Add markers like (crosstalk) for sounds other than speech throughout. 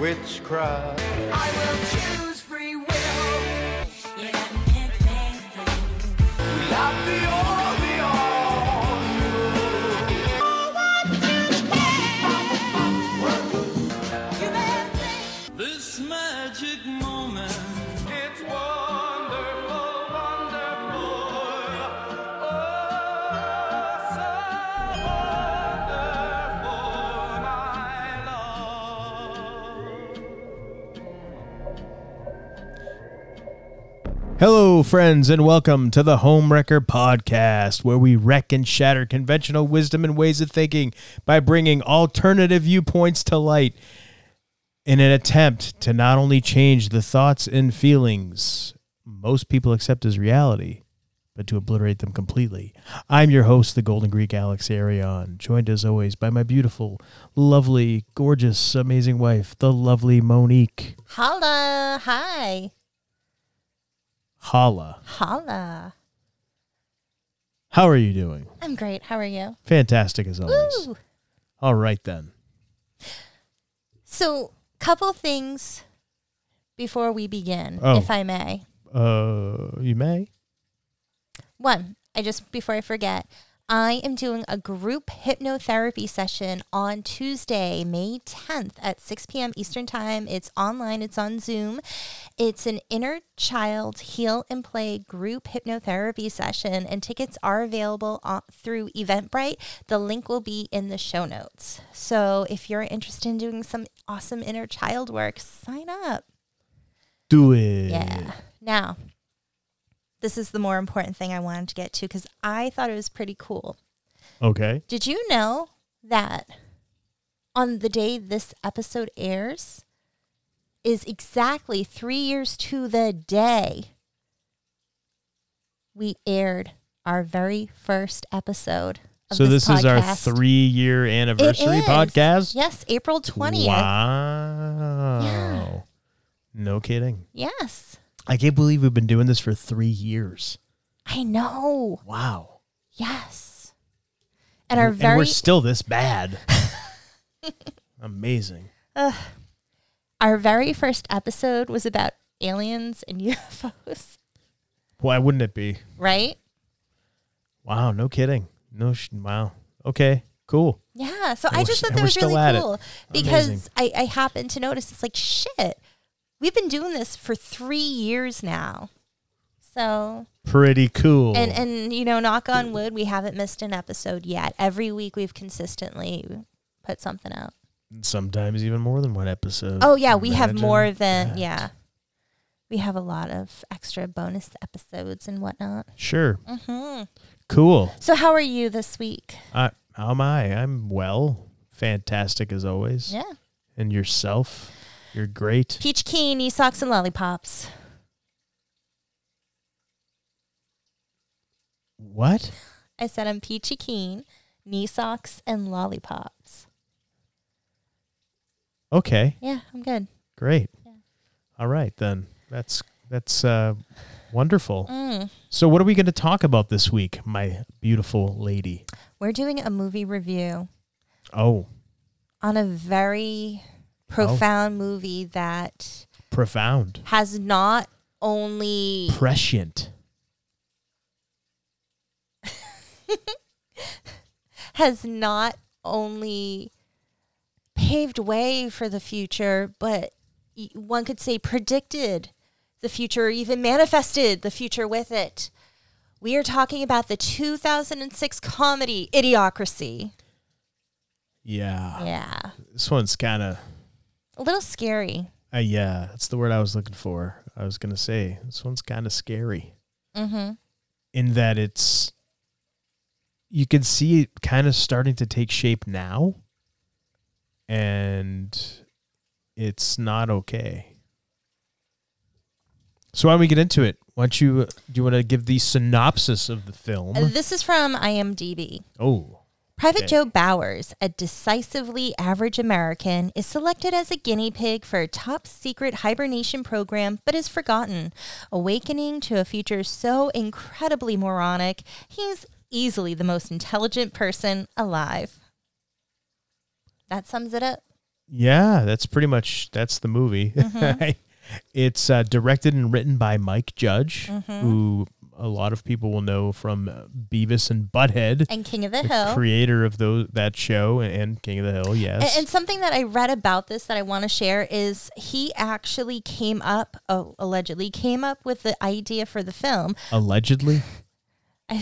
witchcraft. I will choose Friends, and welcome to the Homewrecker Podcast, where we wreck and shatter conventional wisdom and ways of thinking by bringing alternative viewpoints to light in an attempt to not only change the thoughts and feelings most people accept as reality, but to obliterate them completely. I'm your host, the Golden Greek Alex Arion, joined as always by my beautiful, lovely, gorgeous, amazing wife, the lovely Monique. Holla. Hi. Holla. Holla. How are you doing? I'm great. How are you? Fantastic as always. Woo. All right then. So, couple things before we begin, Oh. if I may. Uh, you may. One, I just before I forget, I am doing a group hypnotherapy session on Tuesday, May 10th at 6 p.m. Eastern Time. It's online, it's on Zoom. It's an inner child heal and play group hypnotherapy session, and tickets are available on, through Eventbrite. The link will be in the show notes. So if you're interested in doing some awesome inner child work, sign up. Do it. Yeah. Now, this is the more important thing I wanted to get to because I thought it was pretty cool. Okay. Did you know that on the day this episode airs is exactly three years to the day we aired our very first episode So this, is our three-year anniversary podcast. Yes, April 20th. Wow. Yeah. No kidding. Yes. I can't believe we've been doing this for three years. I know. Wow. Yes. And our and we're still this bad. (laughs) Amazing. our very first episode was about aliens and (laughs) UFOs, Why wouldn't it be? right? Wow. No kidding. No. Sh- wow. Okay. Cool. Yeah. So I just thought that was really cool because I, I happened to notice it's like shit. We've been doing this for three years now. So Pretty cool. and and you know, knock on wood, we haven't missed an episode yet. Every week we've consistently put something out. Sometimes even more than one episode. Oh yeah, we have more than that. yeah. We have a lot of extra bonus episodes and whatnot. Sure. hmm Cool. So how are you this week? Uh, how am I? I'm well. Fantastic as always. Yeah. And yourself? You're great. Peach keen, knee socks, and lollipops. What? I said I'm peachy keen, knee socks, and lollipops. Okay. Yeah, I'm good. Great. Yeah. All right then. That's that's uh wonderful. Mm. So what are we going to talk about this week, my beautiful lady? We're doing a movie review Oh, on a very profound movie that profound. has not only Prescient. (laughs) has not only paved way for the future, but one could say predicted the future, or even manifested the future with it. We are talking about the 2006 comedy Idiocracy. Yeah. Yeah. This one's kind of A little scary. uh, yeah, that's the word I was looking for. I was going to say this one's kind of scary Mm-hmm. in that it's you can see it kind of starting to take shape now and it's not okay. So why don't we get into it? Why don't you do you want to give the synopsis of the film? Uh, This is from IMDb. oh, Private. Joe Bowers, a decisively average American, is selected as a guinea pig for a top secret hibernation program, but is forgotten. Awakening to a future so incredibly moronic, he's easily the most intelligent person alive. That sums it up. Yeah, that's pretty much that's the movie. Mm-hmm. (laughs) it's uh, directed and written by Mike Judge, Mm-hmm. who a lot of people will know from Beavis and Butthead, And King of the, the Hill. creator of those that show and King of the Hill. Yes, And, and something that I read about this that I want to share is he actually came up, oh, allegedly came up with the idea for the film. allegedly. (laughs)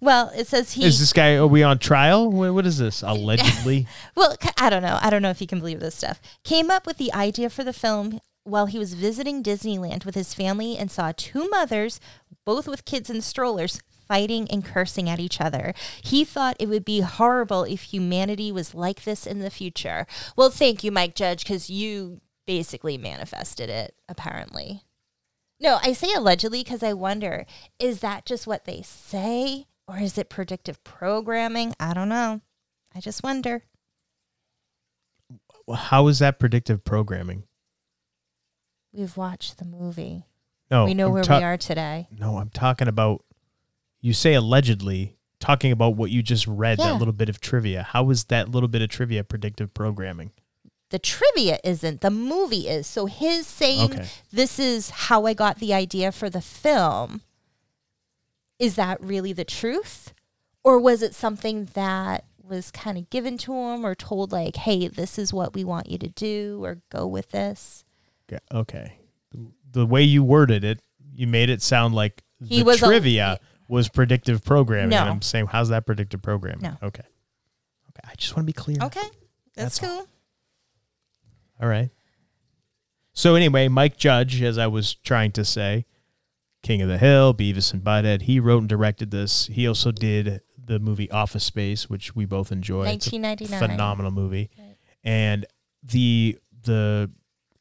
Well, it says he. Is this guy? Are we on trial? What, what is this? Allegedly. (laughs) Well, I don't know. I don't know if you can believe this stuff. Came up with the idea for the film while he was visiting Disneyland with his family and saw two mothers, both with kids in strollers, fighting and cursing at each other. He thought it would be horrible if humanity was like this in the future. Well, thank you, Mike Judge, because you basically manifested it, apparently. No, I say allegedly because I wonder is that just what they say or is it predictive programming? I don't know. I just wonder. How is that predictive programming? We've watched the movie. No, we know I'm where ta- we are today. No, I'm talking about. You say allegedly, talking about what you just read. Yeah. That little bit of trivia. How is that little bit of trivia predictive programming? The trivia isn't, the movie is. So his saying, Okay. This is how I got the idea for the film, is that really the truth? Or was it something that was kind of given to him or told, like, hey, this is what we want you to do or go with this? Okay. okay. The way you worded it, you made it sound like He the was a- trivia was predictive programming. No. And I'm saying, how's that predictive programming? No. Okay. Okay. I just want to be clear. Okay. That's, That's all. cool. All right. So anyway, Mike Judge, as I was trying to say, King of the Hill, Beavis and Butthead, he wrote and directed this. He also did the movie Office Space, which we both enjoyed. It's a 1999. phenomenal movie. And the the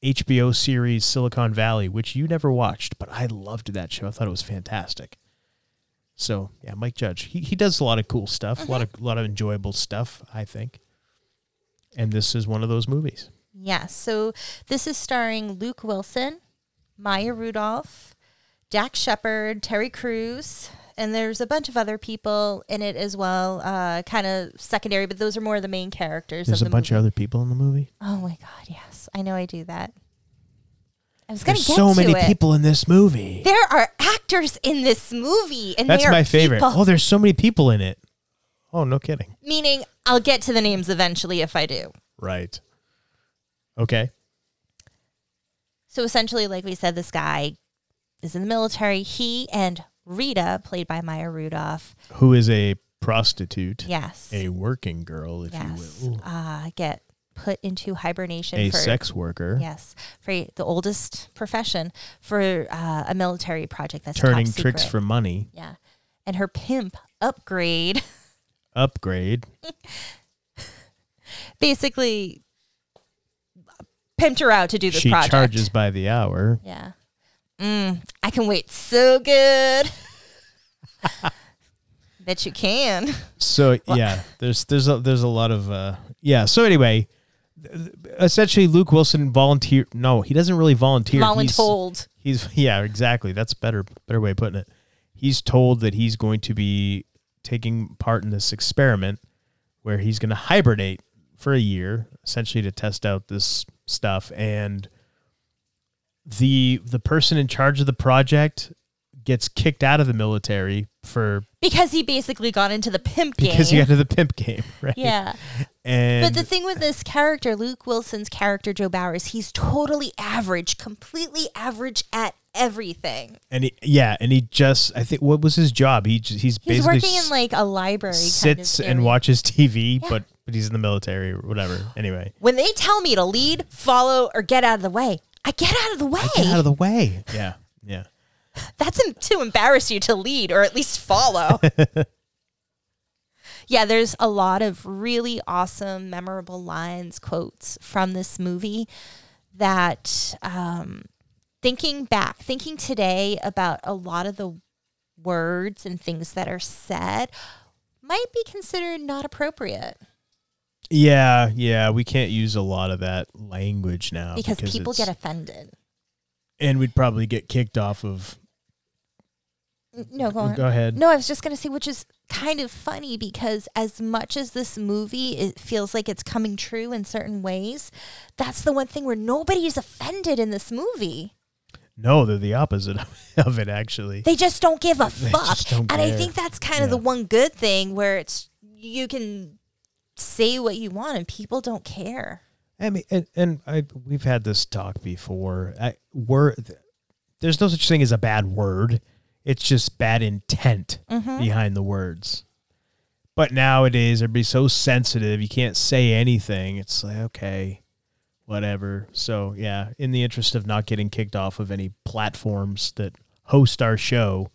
HBO series Silicon Valley, which you never watched, but I loved that show. I thought it was fantastic. So yeah, Mike Judge, he, he does a lot of cool stuff, a lot of a lot of enjoyable stuff, I think. And this is one of those movies. Yes. So this is starring Luke Wilson, Maya Rudolph, Dax Shepard, Terry Crews, and there's a bunch of other people in it as well, uh, kind of secondary, but those are more the main characters. There's of a bunch movie. of other people in the movie. Oh my god, yes, I know I do that. I was gonna get so many it. people in this movie. There are actors in this movie, and That's my favorite. people- Oh, there's so many people in it. Oh, no kidding. meaning I'll get to the names eventually if I do. Right. Okay. So essentially, like we said, this guy is in the military. He and Rita, played by Maya Rudolph, Who is a prostitute? yes, A working girl, if yes, you will. uh, get put into hibernation A for sex worker. yes for the oldest profession for uh, a military project that's Turning tricks for money. yeah, and her pimp Upgrayedd (laughs) Upgrayedd. basically pimped her out to do this She project. charges by the hour. Yeah. Mm, I can wait so good. (laughs) Bet you can. So yeah, there's there's a, there's a lot of uh yeah. So anyway, essentially Luke Wilson volunteer. No, he doesn't really volunteer. He's- Voluntold. He's yeah, exactly. That's better better way of putting it. He's told that he's going to be taking part in this experiment where he's going to hibernate for a year, essentially to test out this stuff. And the the person in charge of the project gets kicked out of the military for Because he basically got into the pimp game. because he got to the pimp game, (laughs) right? yeah. And But the thing with this character, Luke Wilson's character, Joe Bowers, he's totally average, completely average at everything. and he, yeah, and he just I think what was his job? He just, he's He's basically working in like a library. sits kind of and watches TV, Yeah. but but he's in the military or whatever. Anyway, When they tell me to lead, follow, or get out of the way, I get out of the way. get out of the way. Yeah, yeah. That's em- to embarrass you to lead or at least follow. (laughs) yeah, there's a lot of really awesome, memorable lines, quotes from this movie that um, thinking back, thinking today about a lot of the words and things that are said, might be considered not appropriate Yeah, yeah, we can't use a lot of that language now because, people it's- get offended. and we'd probably get kicked off of. N- No, go oh, on. Go ahead. No, I was just going to say, which is kind of funny because as much as this movie it feels like it's coming true in certain ways, that's the one thing where nobody is offended in this movie. No, they're the opposite (laughs) of it. Actually, They just don't give a fuck. just don't and I care. think that's kind of the Yeah. one good thing where it's you can say what you want and people don't care. I mean, and, and I we've had this talk before. I word, there's no such thing as a bad word. It's just bad intent Mm-hmm. behind the words. But nowadays, everybody's so sensitive. You can't say anything. It's like okay, whatever. So yeah, in the interest of not getting kicked off of any platforms that host our show,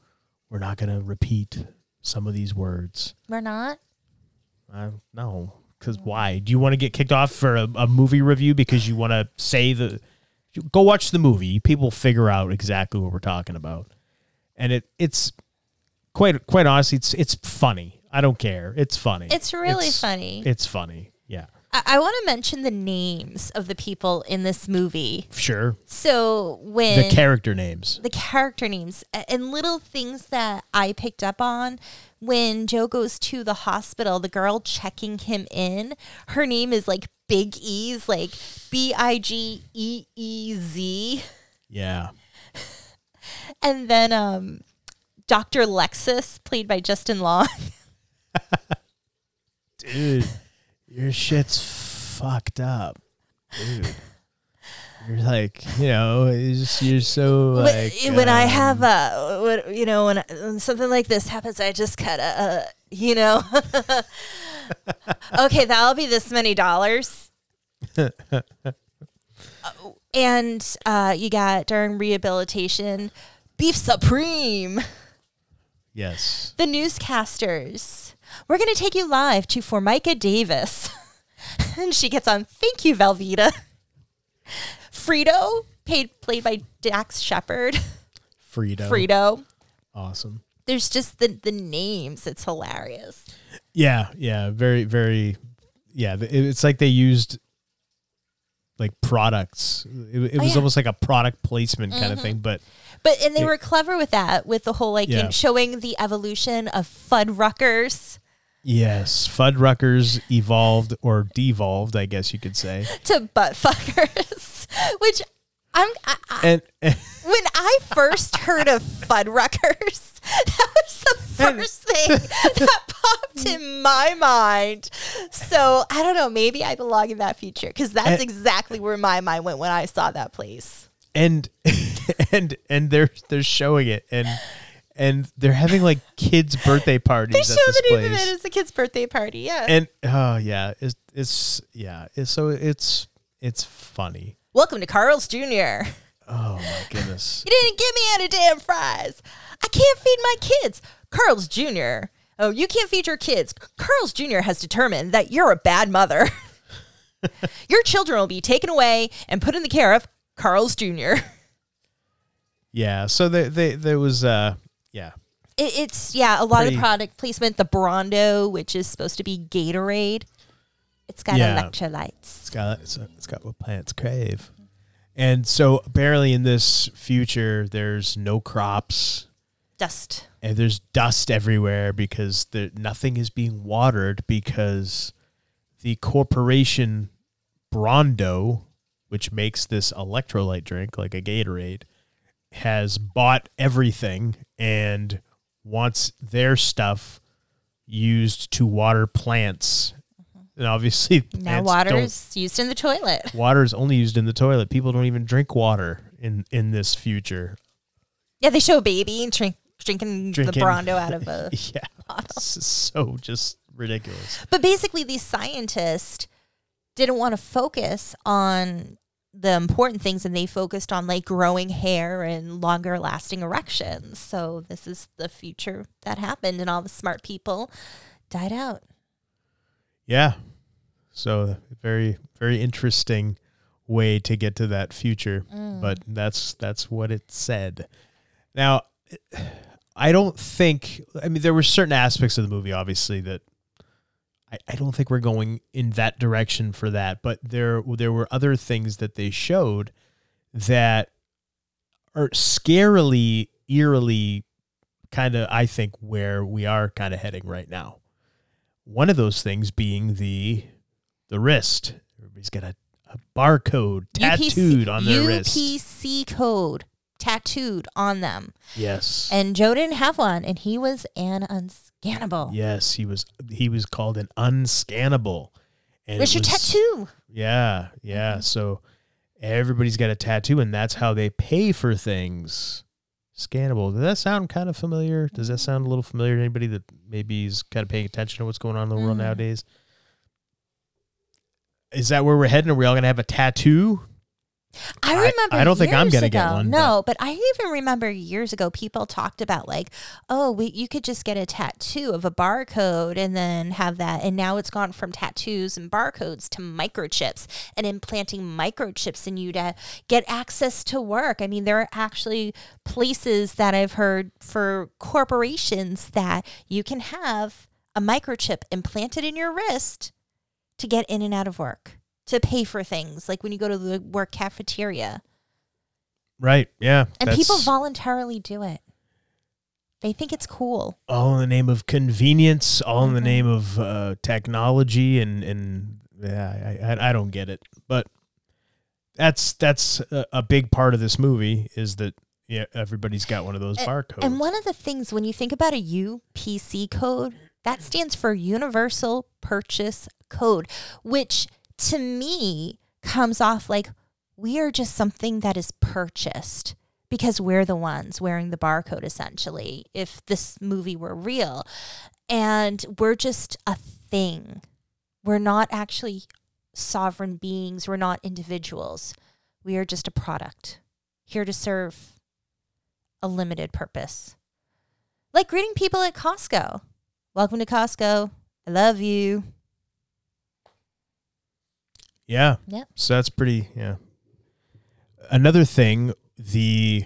we're not going to repeat some of these words. We're not. I no, because why? Do you want to get kicked off for a, a movie review because you want to say the? Go watch the movie. People figure out exactly what we're talking about, and it it's quite quite honestly, it's it's funny. I don't care. It's funny. It's really funny. It's funny. Yeah, I, I want to mention the names of the people in this movie. sure. So when The character names. the character names a- and little things that I picked up on when Joe goes to the hospital, the girl checking him in, her name is like Big E's, like B I G E E Z. Yeah. (laughs) And then um, Dr. Lexus, played by Justin Long. (laughs) Dude, your shit's fucked up. Dude. You're like, you know, just, you're so When- like when I um, have a, when, you know, when, when something like this happens, I just kind of, uh, you know, (laughs) okay, that'll be this many dollars. Uh, and uh, you got during rehabilitation, beef supreme. yes. The newscasters. We're gonna take you live to Formica Davis, (laughs) and she gets on. Thank you, Velveeta. Frito, paid played by Dax Shepard. Frito. Frito. Awesome. There's just the the names. It's hilarious. Yeah, yeah, very, very, yeah. it- It's like they used like products. It, it Oh, was yeah. almost like a product placement kind of mm-hmm. thing. But But and they Yeah. were clever with that, with the whole like Yeah. showing the evolution of Fuddruckers yes, Fuddruckers evolved or devolved, I guess you could say. (laughs) to butt fuckers, (laughs) which I'm I, I, And, (laughs) when I first heard of Fuddruckers, that was the first thing that popped in my mind. So I don't know, maybe I belong in that future because that's And- exactly where my mind went when I saw that place. and (laughs) and and they're they're showing it and and they're having like kids' birthday parties They at showed this it even place. as a kid's birthday party. Yeah. and oh yeah, it's it's yeah, it's so it's it's funny. Welcome to Carl's Jr. Oh my goodness. (laughs) You didn't give me any damn fries. I can't feed my kids. Carl's Jr. Oh, you can't feed your kids. Carl's Jr. has determined that you're a bad mother. (laughs) your children will be taken away and put in the care of Carl's Jr. Yeah, so they, they there was uh yeah. It, it's, yeah, a lot of Pretty- the product placement. The Brawndo, which is supposed to be Gatorade, it's got Yeah. electrolytes. It's got it's, it's got what plants crave. And so apparently in this future there's no crops Dust. and there's dust everywhere because there, nothing is being watered because the corporation Brawndo, which makes this electrolyte drink like a Gatorade, has bought everything and wants their stuff used to water plants. And obviously, Now water is used in the toilet. (laughs) water is only used in the toilet. People don't even drink water in in this future. Yeah, they show a baby drink, drinking, Drinking- the Brawndo out of (laughs) a Yeah, this is so just ridiculous. But basically, these scientists didn't want to focus on the important things and they focused on like growing hair and longer lasting erections. So, this is the future that happened, and all the smart people died out. Yeah, so very very interesting way to get to that future, mm. but that's that's what it said. Now, (sighs) I don't think. I mean, there were certain aspects of the movie, obviously, that I, I don't think we're going in that direction for that. But there there were other things that they showed that are scarily, eerily, kind of. I think where we are kind of heading right now. One of those things being the the wrist. Everybody's got a, a barcode tattooed on their wrist. UPC code tattooed on them. Yes. And Joe didn't have one, and he was an unscannable. Yes, he was he was called an unscannable. And Where's your was- tattoo? Yeah, yeah. So everybody's got a tattoo, and that's how they pay for things. Scannable. Does that sound kind of familiar? Does that sound a little familiar to anybody that maybe is kind of paying attention to what's going on in the world Mm. nowadays? Is that where we're heading? Are we all gonna have a tattoo? I I- remember. I don't think I'm years gonna get one, No, but I even remember years ago people talked about like, oh, we, you could just get a tattoo of a barcode and then have that. And now it's gone from tattoos and barcodes to microchips and implanting microchips in you to get access to work. I mean, there are actually places that I've heard for corporations that you can have a microchip implanted in your wrist to get in and out of work. To pay for things like when you go to the work cafeteria. Right. Yeah. And people voluntarily do it. They think it's cool. all in the name of convenience, all in the Mhm. name of uh, technology, and and yeah, I, I I don't get it. But that's that's a, a big part of this movie is that yeah everybody's got one of those barcodes. And one of the things when you think about a UPC code, that stands for Universal Purchase Code, which to me comes off like we are just something that is purchased because we're the ones wearing the barcode essentially if this movie were real. And we're just a thing. We're not actually sovereign beings. We're not individuals. We are just a product here to serve a limited purpose. Like greeting people at costco. Welcome to costco. I love you yeah. Yep. So that's pretty yeah. Another thing, the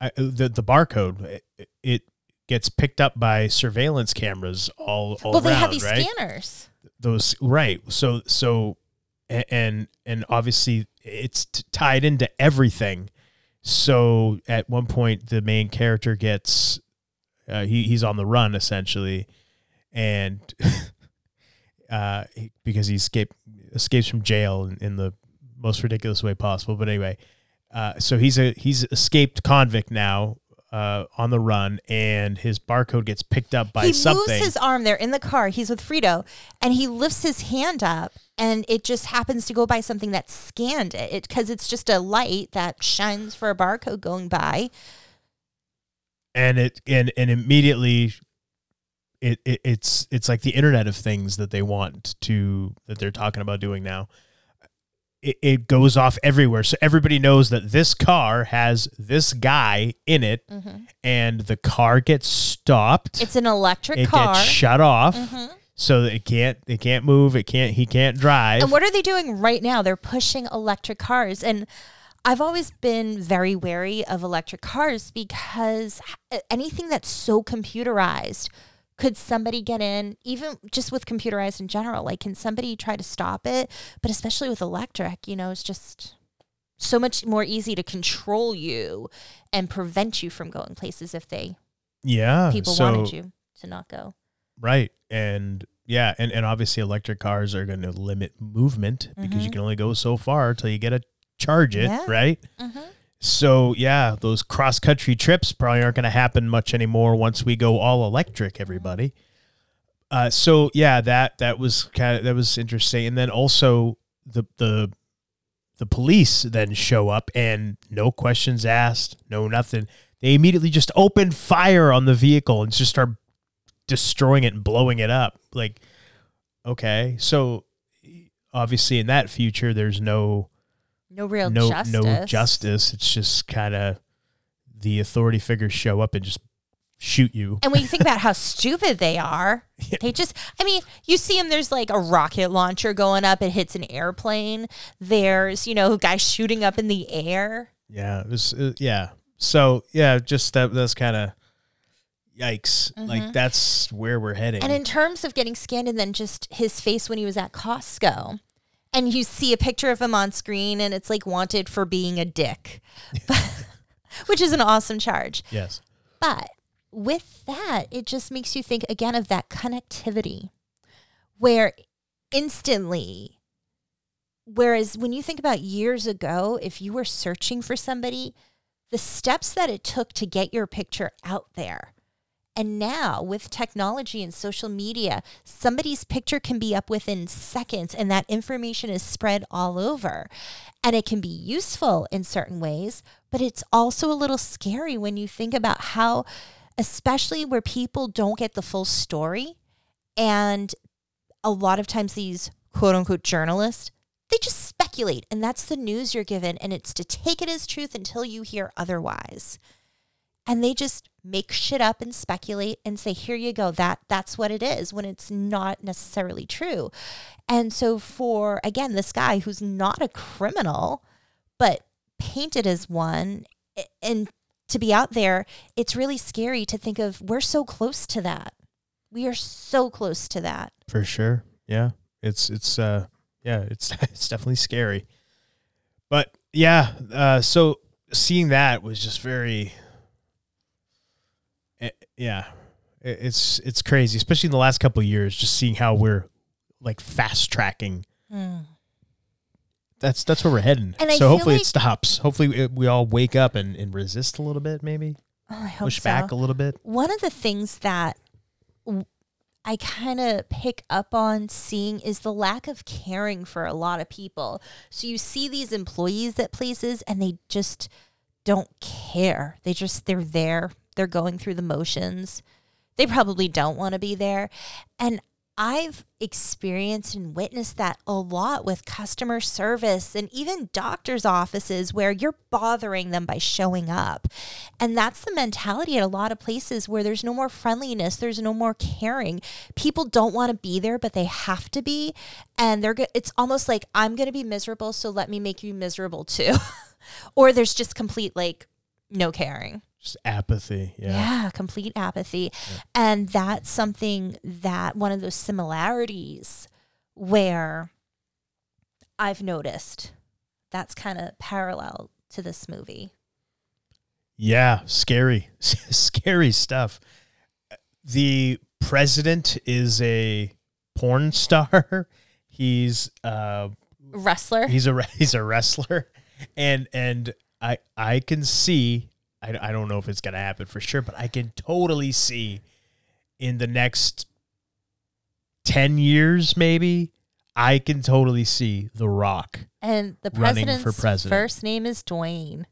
I, the the barcode it, it gets picked up by surveillance cameras all all well around, Well, they have these right? scanners those right so so and and obviously it's t- tied into everything so at one point the main character gets uh, he, he's on the run essentially and (laughs) uh he- because he escaped escapes from jail in, in the most ridiculous way possible but anyway uh so he's a he's escaped convict now uh on the run and his barcode gets picked up by he something He moves his arm there in the car. He's with Frito, and he lifts his hand up, and it just happens to go by something that scanned it because it's just a light that shines for a barcode going by. and it and and immediately it, it it's it's like the internet of things that they want to that they're talking about doing now it, it goes off everywhere so everybody knows that this car has this guy in it and the car gets stopped It's an electric car. it car. gets shut off Mhm. so it can't it can't move it can't he can't drive And what are they doing right now? They're pushing electric cars. And I've always been very wary of electric cars because anything that's so computerized, could somebody get in, even just with computerized in general? Like, can somebody try to stop it? But especially with electric, you know, it's just so much more easy to control you and prevent you from going places if they yeah people so wanted you to not go. Right. And yeah, and, and obviously electric cars are going to limit movement because you Mhm. can only go so far till you get a charge it, Yeah. right? Mm-hmm. So yeah, those cross country trips probably aren't going to happen much anymore once we go all electric, everybody. Uh, so yeah, that that was kind of that was interesting, and then also the the the police then show up and no questions asked, no nothing. They immediately just open fire on the vehicle and just start destroying it and blowing it up. Like, okay, so obviously in that future, there's no No real no justice. no justice. It's just kind of the authority figures show up and just shoot you. And when you think about how (laughs) stupid they are, they just, I mean, you see them, there's like a rocket launcher going up, it hits an airplane. There's, you know, guys shooting up in the air. Yeah, it was, uh, yeah. So yeah, just that that's kind of yikes. Like that's where we're heading. Mm-hmm. And in terms of getting scanned and then just his face when he was at Costco, and you see a picture of him on screen and it's like wanted for being a dick, (laughs) which is an awesome charge. yes. But with that, it just makes you think again of that connectivity where instantly, whereas when you think about years ago, if you were searching for somebody, the steps that it took to get your picture out there. And now with technology and social media, somebody's picture can be up within seconds and that information is spread all over. And it can be useful in certain ways, but it's also a little scary when you think about how, especially where people don't get the full story. And a lot of times these quote unquote journalists, they just speculate. And that's the news you're given. And it's to take it as truth until you hear otherwise and they just make shit up and speculate and say here you go that that's what it is when it's not necessarily true and so for again this guy who's not a criminal but painted as one and to be out there it's really scary to think of we're so close to that we are so close to that For sure. Yeah. It's it's uh yeah, it's (laughs) it's definitely scary. But yeah, uh so seeing that was just very eh, yeah. It- It's it's crazy, especially in the last couple of years just seeing how we're like fast tracking. That's that's where we're heading. And so hopefully like- it stops. Hopefully we, we all wake up and, and resist a little bit maybe. oh, I hope Push so. back a little bit. one of the things that w- I kind of pick up on seeing is the lack of caring for a lot of people. So you see these employees at places and they just don't care. They just they're there. They're going through the motions. They probably don't want to be there. And I've experienced and witnessed that a lot with customer service and even doctors' offices where you're bothering them by showing up. And that's the mentality at a lot of places where there's no more friendliness, there's no more caring. People don't want to be there, but they have to be. And they're it's almost like I'm going to be miserable, so let me make you miserable too. (laughs) or there's just complete like no caring. Just apathy. Yeah. Yeah, complete apathy. And that's something that one of those similarities where I've noticed that's kind of parallel to this movie. Yeah, scary, (laughs) scary stuff. The president is a porn star. (laughs) He's a Wrestler. he's a (laughs) he's a wrestler, and and I I can see I I don't know if it's gonna happen for sure, but I can totally see in the next ten years maybe I can totally see The Rock. and the running for president's president. first name is Dwayne.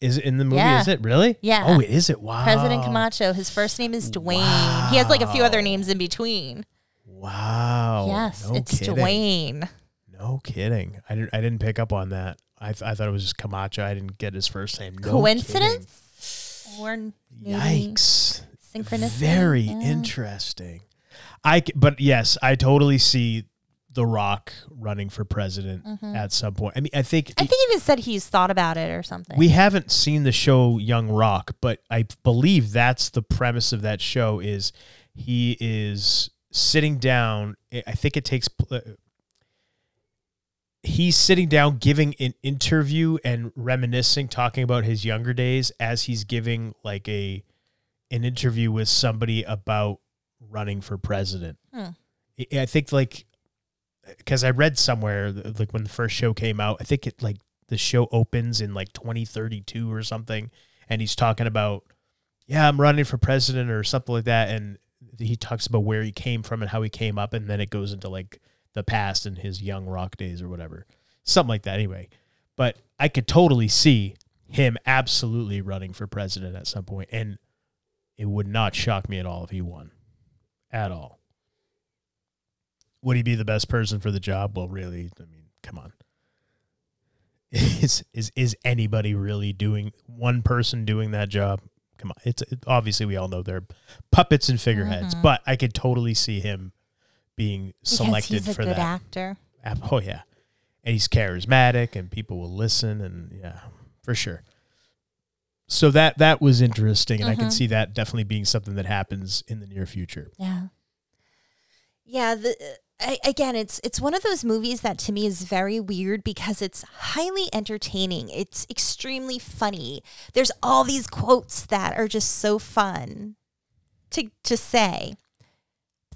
Is it in the movie? Yeah. Is it really? Yeah. Oh, is it? Wow. President Camacho, his first name is Dwayne. He has like a few other names in between. Wow. yes, No it's kidding. Dwayne. No kidding. I didn't. I didn't pick up on that. I, th- I thought it was just Camacho. I didn't get his first name. No Coincidence? Or. Yikes. synchronicity? Very Yeah. interesting. I. c- But yes, I totally see The Rock running for president at some point. I mean, I think. Mm-hmm. I think he even said he's thought about it or something. we haven't seen the show Young Rock, but I believe that's the premise of that show. Is he is sitting down? I I think it takes. He's sitting down giving an interview and reminiscing, talking about his younger days as he's giving like a an interview with somebody about running for president. Hmm. I- I think like because I read somewhere like when the first show came out, I think it like the show opens in like 2032 or something, and he's talking about, yeah, I'm running for president or something like that, and he talks about where he came from and how he came up, and then it goes into like the past and his young rock days or whatever, something like that. Anyway, but I could totally see him absolutely running for president at some point, and it would not shock me at all if he won, at all. Would he be the best person for the job? Well, really, I mean, come on. (laughs) Is is is anybody really doing one person doing that job? Come on, it's it, obviously we all know they're puppets and figureheads, mm-hmm. but I could totally see him being because selected he's a for good that. actor. Oh yeah, and he's charismatic, and people will listen, and yeah, for sure. so that that was interesting, and I Mm-hmm. can see that definitely being something that happens in the near future. Yeah. Yeah, the I, again, it's it's one of those movies that to me is very weird because it's highly entertaining. It's extremely funny. There's all these quotes that are just so fun to to say.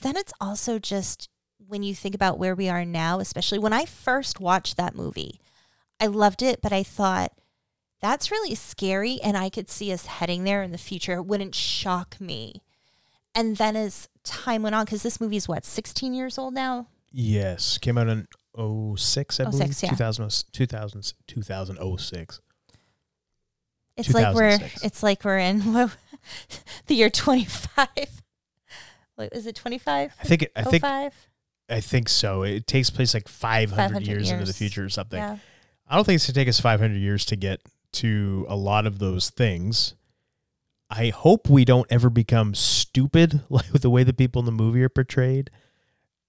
Then it's also just when you think about where we are now, especially when I first watched that movie, I loved it, but I thought that's really scary and I could see us heading there in the future. It wouldn't shock me. And then as time went on, because this movie is what, 16 years old now? Yes, came out in 06, I believe. 06, yeah. 2000, 2000, 2006. It's like we're 2006. it's like we're in (laughs) what, the year 25. What is it 25? I think it, I think 05? I think so. It takes place like 500, 500 years, into the future or something. Yeah. I don't think it's going to take us 500 years to get to a lot of those things. I hope we don't ever become stupid (laughs) like with the way the people in the movie are portrayed.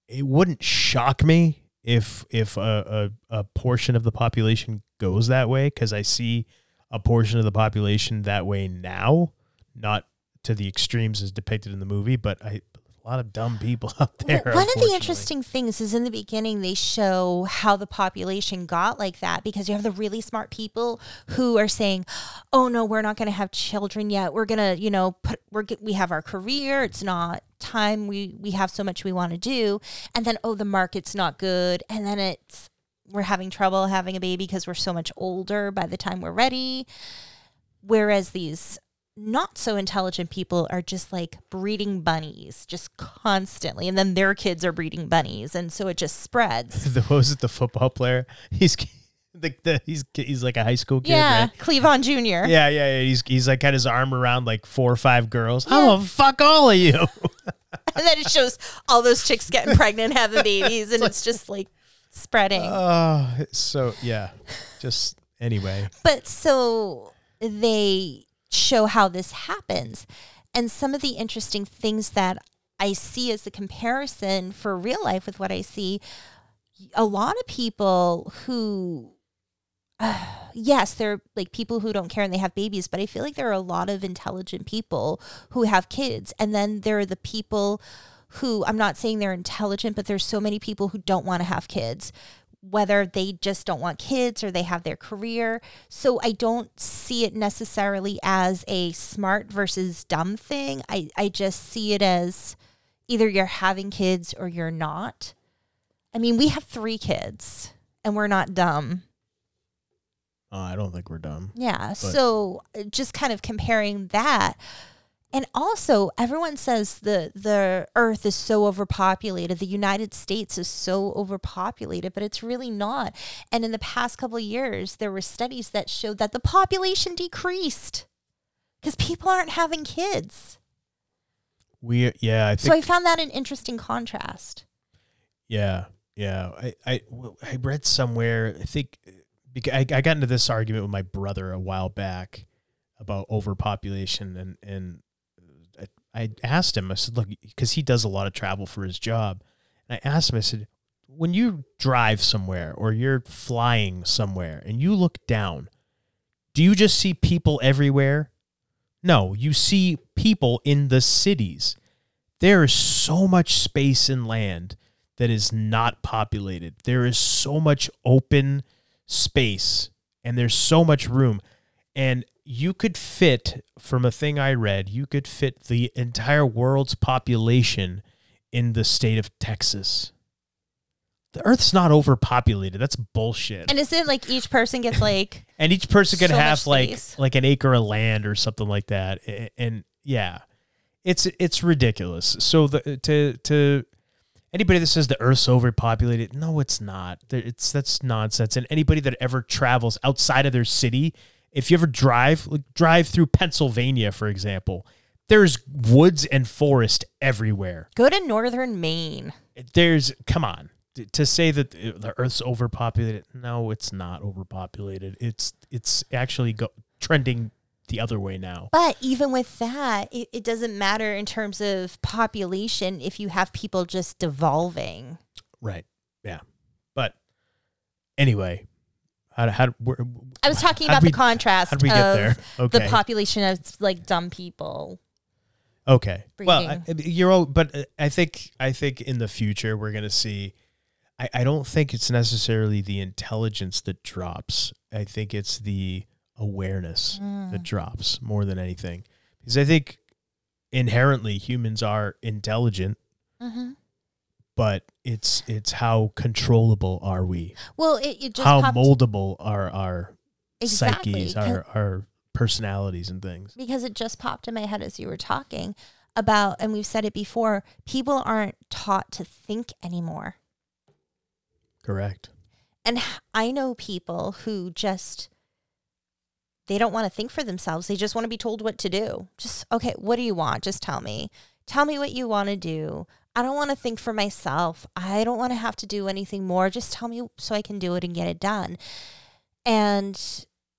It wouldn't shock me if if a, a, a portion of the population goes that way because I see a portion of the population that way now, not to the extremes as depicted in the movie, but I a lot of dumb people (laughs) out there. Well, one of the interesting things is in the beginning they show how the population got like that because you have the really smart people who are saying, "Oh no, we're not going to have children yet. We're going to, you know, put we're we have our career. It's not time. We we have so much we want to do." And then, "Oh, the market's not good." And then it's we're having trouble having a baby because we're so much older by the time we're ready. Whereas these not so intelligent people are just like breeding bunnies just constantly and then their kids are breeding bunnies and so it just spreads (laughs) the what was it the football player? He's (laughs) the, the he's he's like a high school kid, yeah right? Clevon jr Yeah, yeah, yeah. He's he's like got his arm around like four or five girls. I'm gonna fuck all of you. (laughs) and then it shows all those chicks getting pregnant having babies and it's just like spreading Oh, so yeah. Just anyway. But so they show how this happens. And some of the interesting things that I see as a comparison for real life with what I see, a lot of people who, (sighs) yes, they're like people who don't care and they have babies, but I feel like there are a lot of intelligent people who have kids. And then there are the people who, I'm not saying they're intelligent, but there's so many people who don't want to have kids whether they just don't want kids or they have their career. So I don't see it necessarily as a smart versus dumb thing. I, I just see it as either you're having kids or you're not. I mean, we have three kids and we're not dumb. Oh, I don't think we're dumb. Yeah. So uh, just kind of comparing that. And also, everyone says the the Earth is so overpopulated. The United States is so overpopulated, but it's really not. And in the past couple of years, there were studies that showed that the population decreased because people aren't having kids. We yeah, I So I found that an interesting contrast. yeah, yeah. I I I read somewhere. I think because I, I got into this argument with my brother a while back about overpopulation and and I, asked him. I said, look, because he does a lot of travel for his job, and I asked him. I said, when you drive somewhere or you're flying somewhere and you look down, do you just see people everywhere? No, you see people in the cities. There is so much space and land that is not populated. There is so much open space and there's so much room. And you could fit, from a thing I read, you could fit the entire world's population in the state of Texas. The earth's not overpopulated. That's bullshit. And is it like each person gets like (laughs) and each person can So have like like an acre of land or something like that A- and yeah it's it's ridiculous so the to to anybody that says the earth's overpopulated no it's not it's that's nonsense and anybody that ever travels outside of their city if you ever drive like drive through Pennsylvania for example there's woods and forest everywhere. Go to northern Maine? there's come on. To say that the earth's overpopulated no it's not overpopulated. It's it's actually go, trending the other way now. But even with that, it, it doesn't matter in terms of population if you have people just devolving. right. Yeah. But anyway How how where, I was talking about we- the contrast of get there? the population of like dumb people. Okay. Well, I, breeding. I mean, you're all, but uh, I think I think in the future we're gonna see. I, I don't think it's necessarily the intelligence that drops. I think it's the awareness Mm. that drops more than anything, because I think inherently humans are intelligent, Mm-hmm. But it's it's how controllable are we? Well, it, it just how popped, moldable are our exactly psyches, our our personalities and things. because it just popped in my head as you were talking about, and we've said it before. People aren't taught to think anymore. Correct. And I know people who just they don't want to think for themselves. They just want to be told what to do. Just okay, what do you want? Just tell me. Tell me what you want to do. I don't want to think for myself. I don't want to have to do anything more. Just tell me so I can do it and get it done. And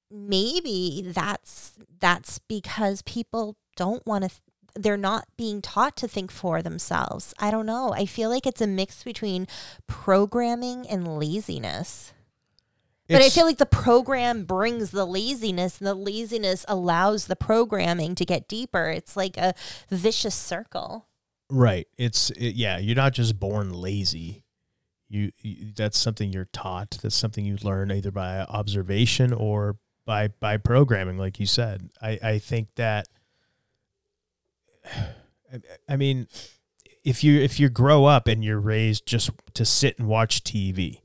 maybe that's that's because people don't want to th- they're not being taught to think for themselves. I don't know. I feel like it's a mix between programming and laziness. But I feel like the program brings the laziness, and the laziness allows the programming to get deeper. It's like a vicious circle. Right. It's it, yeah. You're not just born lazy. You, you that's something you're taught. That's something you learn either by observation or by by programming, like you said. I I think that. (sighs) I, I mean, if you if you grow up and you're raised just to sit and watch TV,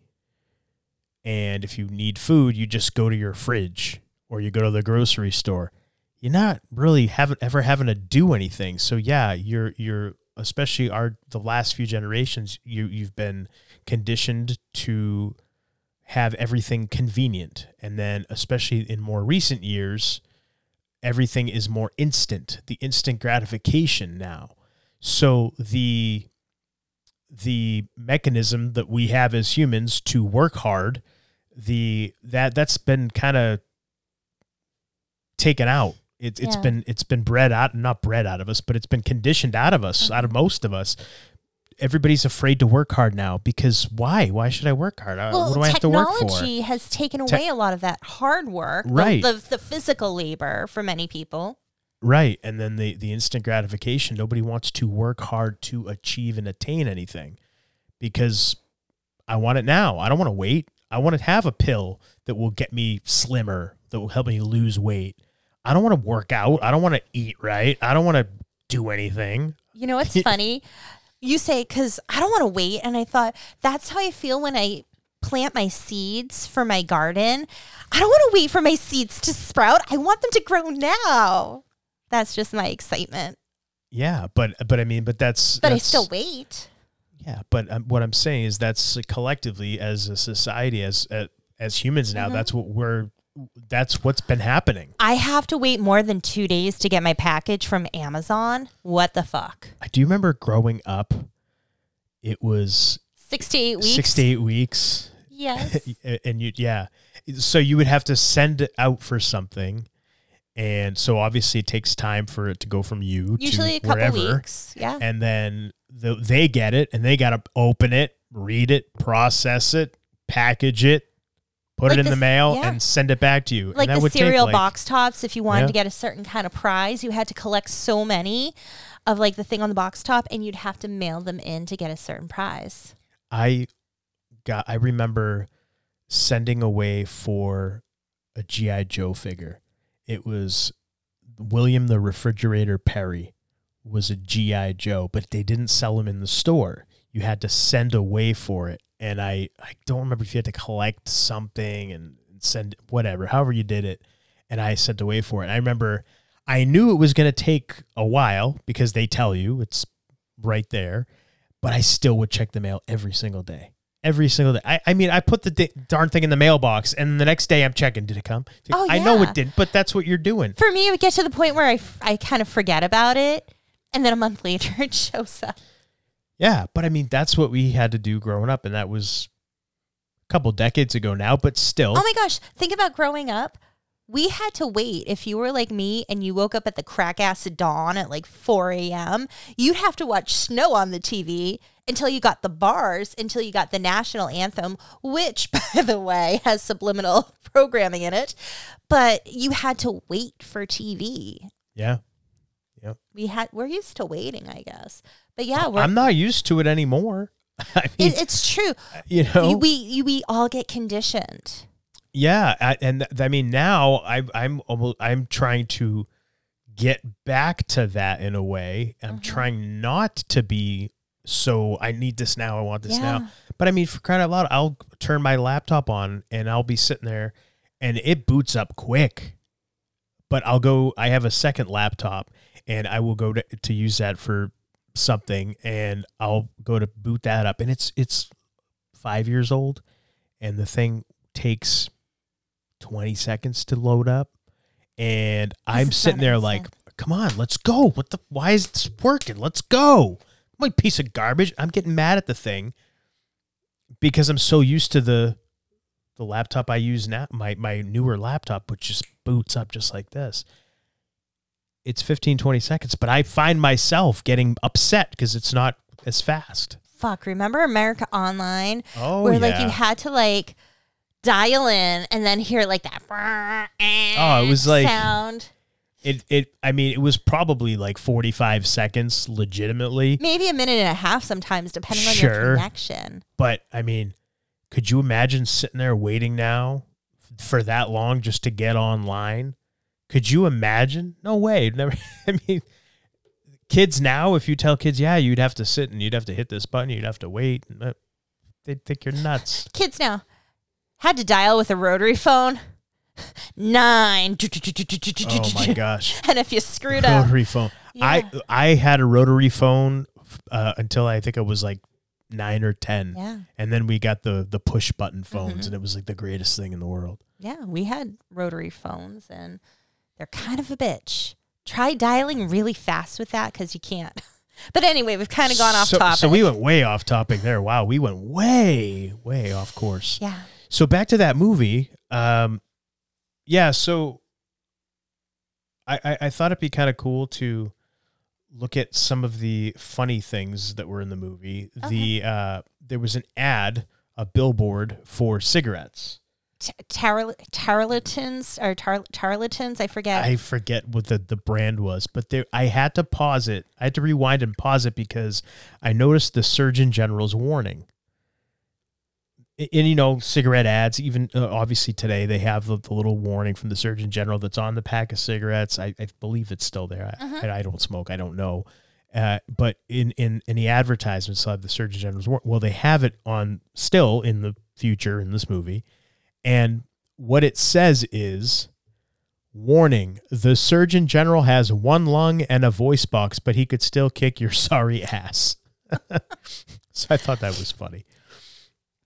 and if you need food, you just go to your fridge or you go to the grocery store. You're not really having ever having to do anything. So yeah, you're you're especially our the last few generations. You you've been conditioned to have everything convenient, and then especially in more recent years, everything is more instant. The instant gratification now. So the the mechanism that we have as humans to work hard the that that's been kind of taken out it, it's Yeah. been it's been bred out not bred out of us but it's been conditioned out of us out of most of us everybody's afraid to work hard now because why why should i work hard Uh, Well, what do i have to work for technology has taken away a lot of that hard work, the- Right. The, the, physical labor for many people. Right. And then the, the instant gratification. Nobody wants to work hard to achieve and attain anything because I want it now. I don't want to wait. I want to have a pill that will get me slimmer, that will help me lose weight. I don't want to work out. I don't want to eat right. I don't want to do anything. You know what's (laughs) funny? You say, because I don't want to wait. And I thought, that's how I feel when I plant my seeds for my garden. I don't want to wait for my seeds to sprout. I want them to grow now. That's just my excitement. Yeah, but but I mean, but that's But I still wait. Yeah, but um, what I'm saying is that's collectively as a society, as as, as humans Mm-hmm. now, that's what we're that's what's been happening. I have to wait more than two days to get my package from Amazon. What the fuck? I Do you remember growing up? It was Six to eight weeks. six to eight weeks, Yes. (laughs) and you yeah, so you would have to send it out for something, and so obviously it takes time for it to go from you Usually to a couple wherever, weeks. Yeah. and then the, they get it, and they got to open it, read it, process it, package it, put Like it in the the mail, yeah. and send it back to you. like the would take, cereal like- box tops if you wanted Yeah. to get a certain kind of prize you had to collect so many of like the thing on the box top and you'd have to mail them in to get a certain prize I got I remember sending away for a GI Joe figure. It was William the Refrigerator Perry was a GI Joe, but they didn't sell him in the store. You had to send away for it. And I I don't remember if you had to collect something and send whatever, however you did it. And I sent away for it. I remember I knew it was going to take a while because they tell you it's right there but I still would check the mail every single day. Every single day. I, I mean, I put the di- darn thing in the mailbox, and the next day I'm checking. Did it come? Did- Oh, I know it didn't, but that's what you're doing. for me it would get to the point where i, f- I kind of forget about it and then a month (laughs) later it shows up Yeah, but I mean, that's what we had to do growing up, and that was a couple decades ago now, but still. oh my gosh think about growing up we had to wait if you were like me and you woke up at the crack ass dawn at like 4 a.m you'd have to watch snow on the tv until you got the bars, until you got the national anthem, which, (laughs) by the way, has subliminal (laughs) programming in it. But you had to wait for TV. Yeah. Yeah. We had we're used to waiting, I guess. But yeah, we're, I'm not used to it anymore. (laughs) I mean, it, it's true. you know, You- we we all get conditioned. yeah, I, and th- I mean now I, I'm almost, I'm trying to get back to that in a way. Mm-hmm. I'm trying not to be so I need this now. I want this Yeah. now. But I mean, for crying out loud, I'll turn my laptop on and I'll be sitting there, and it boots up quick. But I'll go. I have a second laptop, and I will go to to use that for something, and I'll go to boot that up, and it's it's five years old, and the thing takes twenty seconds to load up, and I'm sitting there like, come on, let's go. What the? Why is this working? Let's go. I'm piece of garbage. I'm getting mad at the thing because I'm so used to the the laptop I use now, my my newer laptop, which just boots up just like this. It's 15, 20 seconds, but I find myself getting upset because it's not as fast. Fuck, remember America Online? Oh, where like you had to like dial in and then hear like that Oh, it was like- sound. It it I mean, it was probably like 45 seconds legitimately, Maybe a minute and a half sometimes, depending on your connection. but I mean, could you imagine sitting there waiting now for that long just to get online? Could you imagine? No way. Never (laughs) I mean, kids now, if you tell kids, yeah, you'd have to sit and you'd have to hit this button, you'd have to wait, they'd think you're nuts. (laughs) Kids now had to dial with a rotary phone. Nine. Oh my gosh. (laughs) And if you screwed up, Rotary phone. I Yeah. I had a rotary phone uh, until I think I was like nine or ten, yeah, and then we got the the push button phones, Mhm. and it was like the greatest thing in the world. yeah, we had rotary phones, and they're kind of a bitch. Try dialing really fast with that because you can't. (laughs) But anyway, we've kind of gone off so, topic. So we went way off topic there. Wow, we went way way off course. yeah. So back to that movie. Um, yeah. So I I, I thought it'd be kind of cool to look at some of the funny things that were in the movie. The uh, there was an ad, a billboard for cigarettes. Tar- tarlatans or tar- tarlatans, I forget. I forget what the, the brand was, but there I had to pause it. I had to rewind and pause it because I noticed the Surgeon General's warning. And, you know, cigarette ads, even uh, obviously today, they have the, the little warning from the Surgeon General that's on the pack of cigarettes. I, I believe it's still there. I, I, I don't smoke. I don't know. Uh, but in, in, in the advertisements, they'll the Surgeon General's warning. Well, they have it on still in the future in this movie. And what it says is Warning The Surgeon General has one lung and a voice box, but he could still kick your (laughs) sorry ass. (laughs) so I thought that was funny.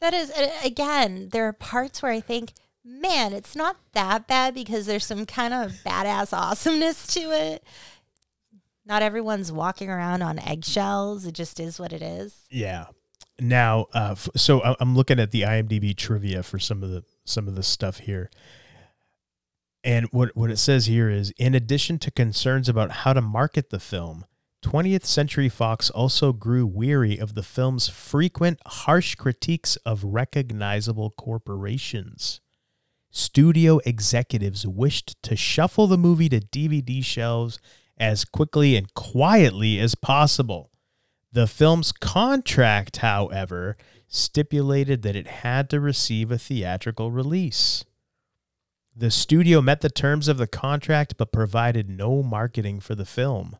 That is, uh, again, there are parts where I think, man, it's not that bad because there's some kind of badass awesomeness to it. Not everyone's walking around on eggshells. It just is what it is. Yeah. Now, uh, f- so I- I'm looking at the IMDb trivia for some of the some of the stuff here. And what what it says here is in addition to concerns about how to market the film, 20th Century Fox also grew weary of the film's frequent harsh critiques of recognizable corporations. Studio executives wished to shuffle the movie to DVD shelves as quickly and quietly as possible. The film's contract, however, stipulated that it had to receive a theatrical release. The studio met the terms of the contract but provided no marketing for the film,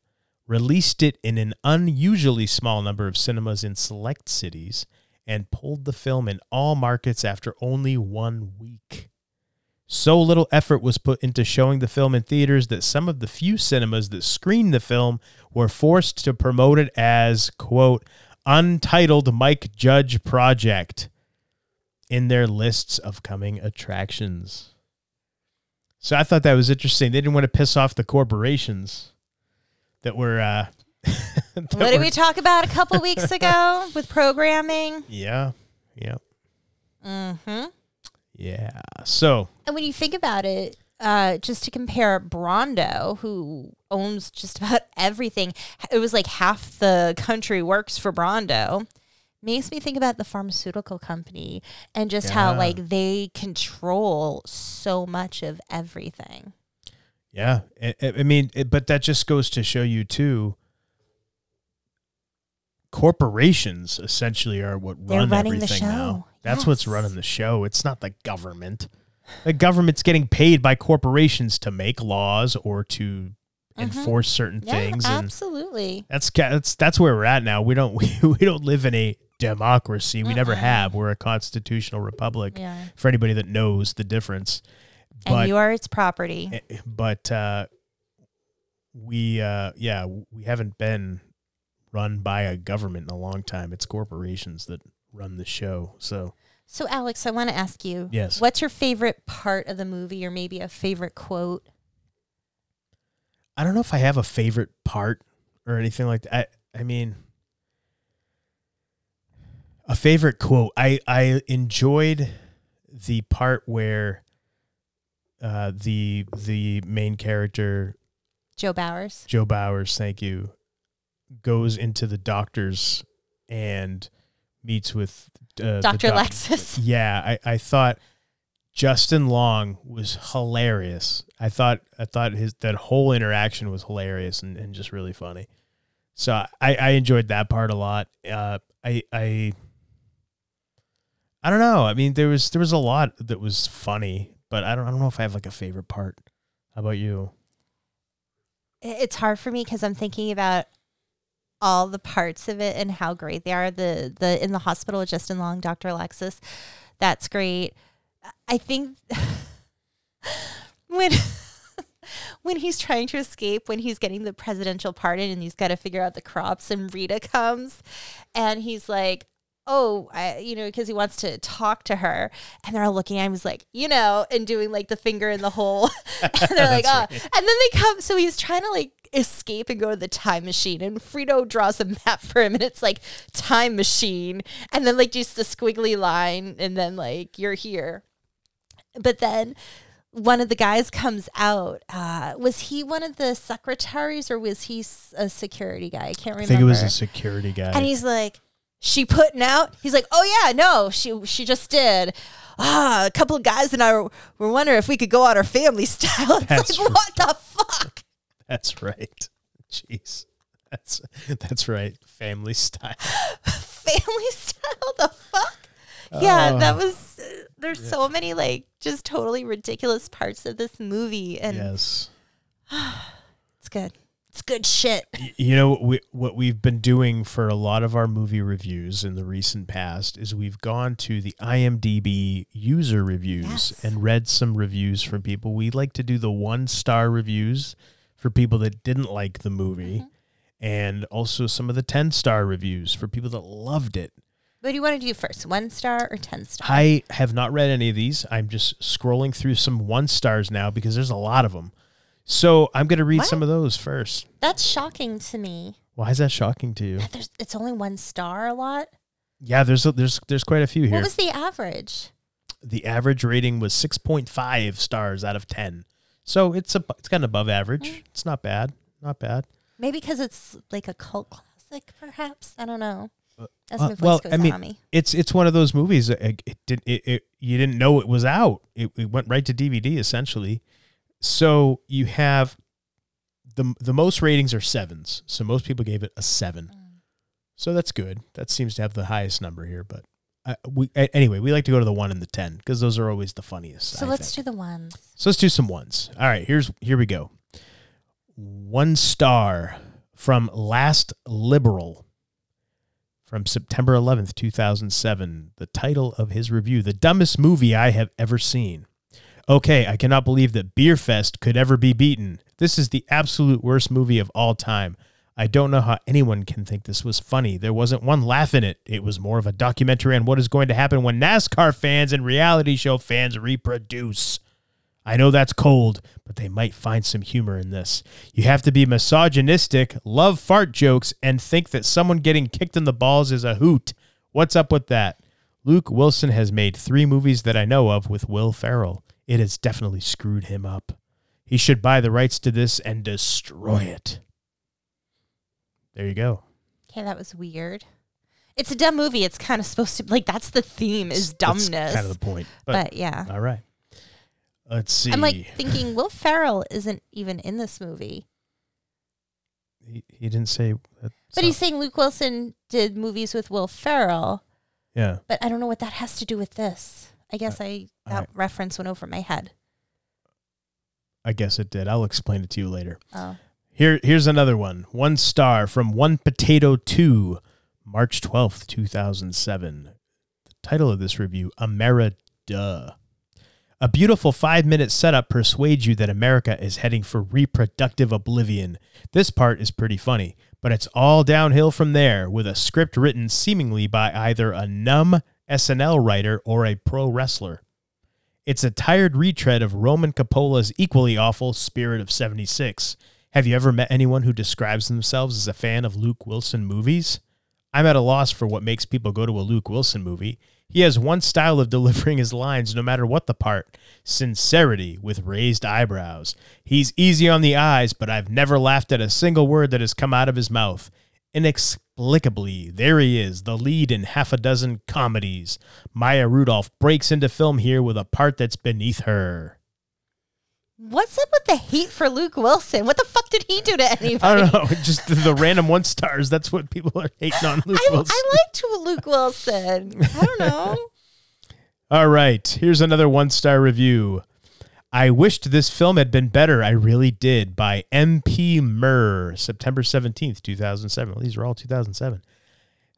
released it in an unusually small number of cinemas in select cities, and pulled the film in all markets after only one week. So little effort was put into showing the film in theaters that some of the few cinemas that screened the film were forced to promote it as, quote, untitled Mike Judge Project in their lists of coming attractions. So I thought that was interesting. They didn't want to piss off the corporations that were. Uh, (laughs) that what did were- we talk about a couple weeks (laughs) ago with programming? Yeah, yeah, Mm-hmm. yeah. So And when you think about it, uh, just to compare Brawndo, who owns just about (laughs) everything, it was like half the country works for Brawndo. makes me think about the pharmaceutical company and just how like they control so much of everything. Yeah, I, I mean, it, but that just goes to show you too. Corporations essentially are what They're run everything now. That's what's running the show. It's not the government. The government's getting paid by corporations to make laws or to enforce certain Mm-hmm. Yeah, things, and absolutely. that's that's that's where we're at now. We don't (laughs) we, we don't live in a democracy. We never have. We're a constitutional republic. Yeah. For anybody that knows the difference, And you are its property. Eh, but uh, we uh, yeah we haven't been run by a government in a long time. It's corporations that run the show. So So, Alex, I want to ask you Yes. what's your favorite part of the movie or maybe a favorite quote? I don't know if I have a favorite part or anything like that. I, I mean, a favorite quote. I I enjoyed the part where uh, the the main character Joe Bowers. Joe Bowers, thank you, goes into the doctors and meets with uh, Dr. doc- Lexus. (laughs) Yeah, I, I thought Justin Long was hilarious. I thought I thought his that whole interaction was hilarious and, and just really funny. So I, I enjoyed that part a lot. Uh, I I I don't know. I mean, there was there was a lot that was funny, but I don't I don't know if I have like a favorite part. How about you? It's hard for me because I'm thinking about all the parts of it and how great they are. The the in the hospital with Justin Long, Dr. Alexis, that's great. I think (laughs) when (laughs) when he's trying to escape, when he's getting the presidential pardon and he's got to figure out the crops, and Rita comes, and he's like. Oh, I, you know, because he wants to talk to her, and they're all looking at him. He's like, you know, and doing like the finger in the hole, (laughs) and they're like, oh, That's and then they come. So he's trying to like escape and go to the time machine, and Frito draws a (laughs) map for him, and it's like time machine, and then like just the squiggly line, and then like you're here. But then one of the guys comes out. Uh, was he one of the secretaries, or was he a security guy? I can't remember. I think it was a security guy. And he's like, "She putting out?" He's like, "Oh yeah, no, she she just did." Ah, a couple of guys and I were, were wondering if we could go out our family (laughs) style. It's That's like, what the fuck? That's right. Jeez. That's that's right. Family style. (laughs) Family style? The fuck? Yeah, Oh. that was. There's so many like just totally ridiculous parts of this movie, and Yes. (sighs) it's good. It's good shit. You know what we what we've been doing for a lot of our movie reviews in the recent past is we've gone to the IMDb user reviews Yes. and read some reviews from people. We like to do the one star reviews for people that didn't like the movie, mm-hmm. and also some of the ten star reviews for people that loved it. What do you want to do first? One star or ten star? I have not read any of these. I'm just scrolling through some one stars now because there's a lot of them. So I'm going to read What? some of those first. That's shocking to me. Why is that shocking to you? There's, it's only one star a lot. Yeah, there's a, there's there's quite a few here. What was the average? the average rating was 6.5 stars out of 10. So it's a it's got an above average. Mm. It's not bad. Not bad. Maybe because it's like a cult classic, perhaps. I don't know. Uh, voice well, I mean, me. it's it's one of those movies. that It, it did it, it you didn't know it was out. It, it went right to DVD essentially. So you have the the most ratings are sevens. So most people gave it a seven. So that's good. That seems to have the highest number here. But uh, we a- anyway, we like to go to the one and the ten because those are always the funniest. So I let's think. do the ones. So let's do some ones. All right, here's here we go. One star from Last Liberal from September 11th, 2007. The title of his review, The Dumbest Movie I Have Ever Seen. Okay, I cannot believe that Beerfest could ever be beaten. This is the absolute worst movie of all time. I don't know how anyone can think this was funny. There wasn't one laugh in it. It was more of a documentary on what is going to happen when NASCAR fans and reality show fans reproduce. I know that's cold, but they might find some humor in this. You have to be misogynistic, love fart jokes, and think that someone getting kicked in the balls is a hoot. What's up with that? Luke Wilson has made three movies that I know of with Will Ferrell. It has definitely screwed him up. He should buy the rights to this and destroy it. There you go. Okay, that was weird. It's a dumb movie. It's kind of supposed to like that's the theme is That's dumbness. kind of the point. But, but yeah. all right. Let's see. I'm like thinking Will Ferrell isn't even in this movie. he, he didn't say that. But he's saying Luke Wilson did movies with Will Ferrell, yeah. but I don't know what that has to do with this. I guess uh, I that alright. reference went over my head. I guess it did. I'll explain it to you later. Oh. Here, here's another one. One star from One Potato Two, March twelfth, two thousand seven. The title of this review: America. A beautiful five-minute setup persuades you that America is heading for reproductive oblivion. This part is pretty funny, but it's all downhill from there, with a script written seemingly by either a numb SNL writer or a pro wrestler. It's a tired retread of Roman Coppola's equally awful Spirit of 76. Have you ever met anyone who describes themselves as a fan of Luke Wilson movies? I'm at a loss for what makes people go to a Luke Wilson movie. He has one style of (laughs) delivering his lines no matter what the part sincerity with raised eyebrows. He's easy on the eyes, but I've never laughed at a single word that has come out of his mouth. Inexplicably, there he is, the lead in half a dozen comedies. Maya Rudolph breaks into film here with a part that's beneath her. What's up with the hate for Luke Wilson? What the fuck did he do to anybody? I don't know, (laughs) just the, the random one stars. That's what people are hating on Luke I, Wilson. I liked Luke Wilson. I don't know. (laughs) All right, here's another one star review. I wished this film had been better. I really did. By MP Murr, September 17th, 2007. Well, these are all 2007.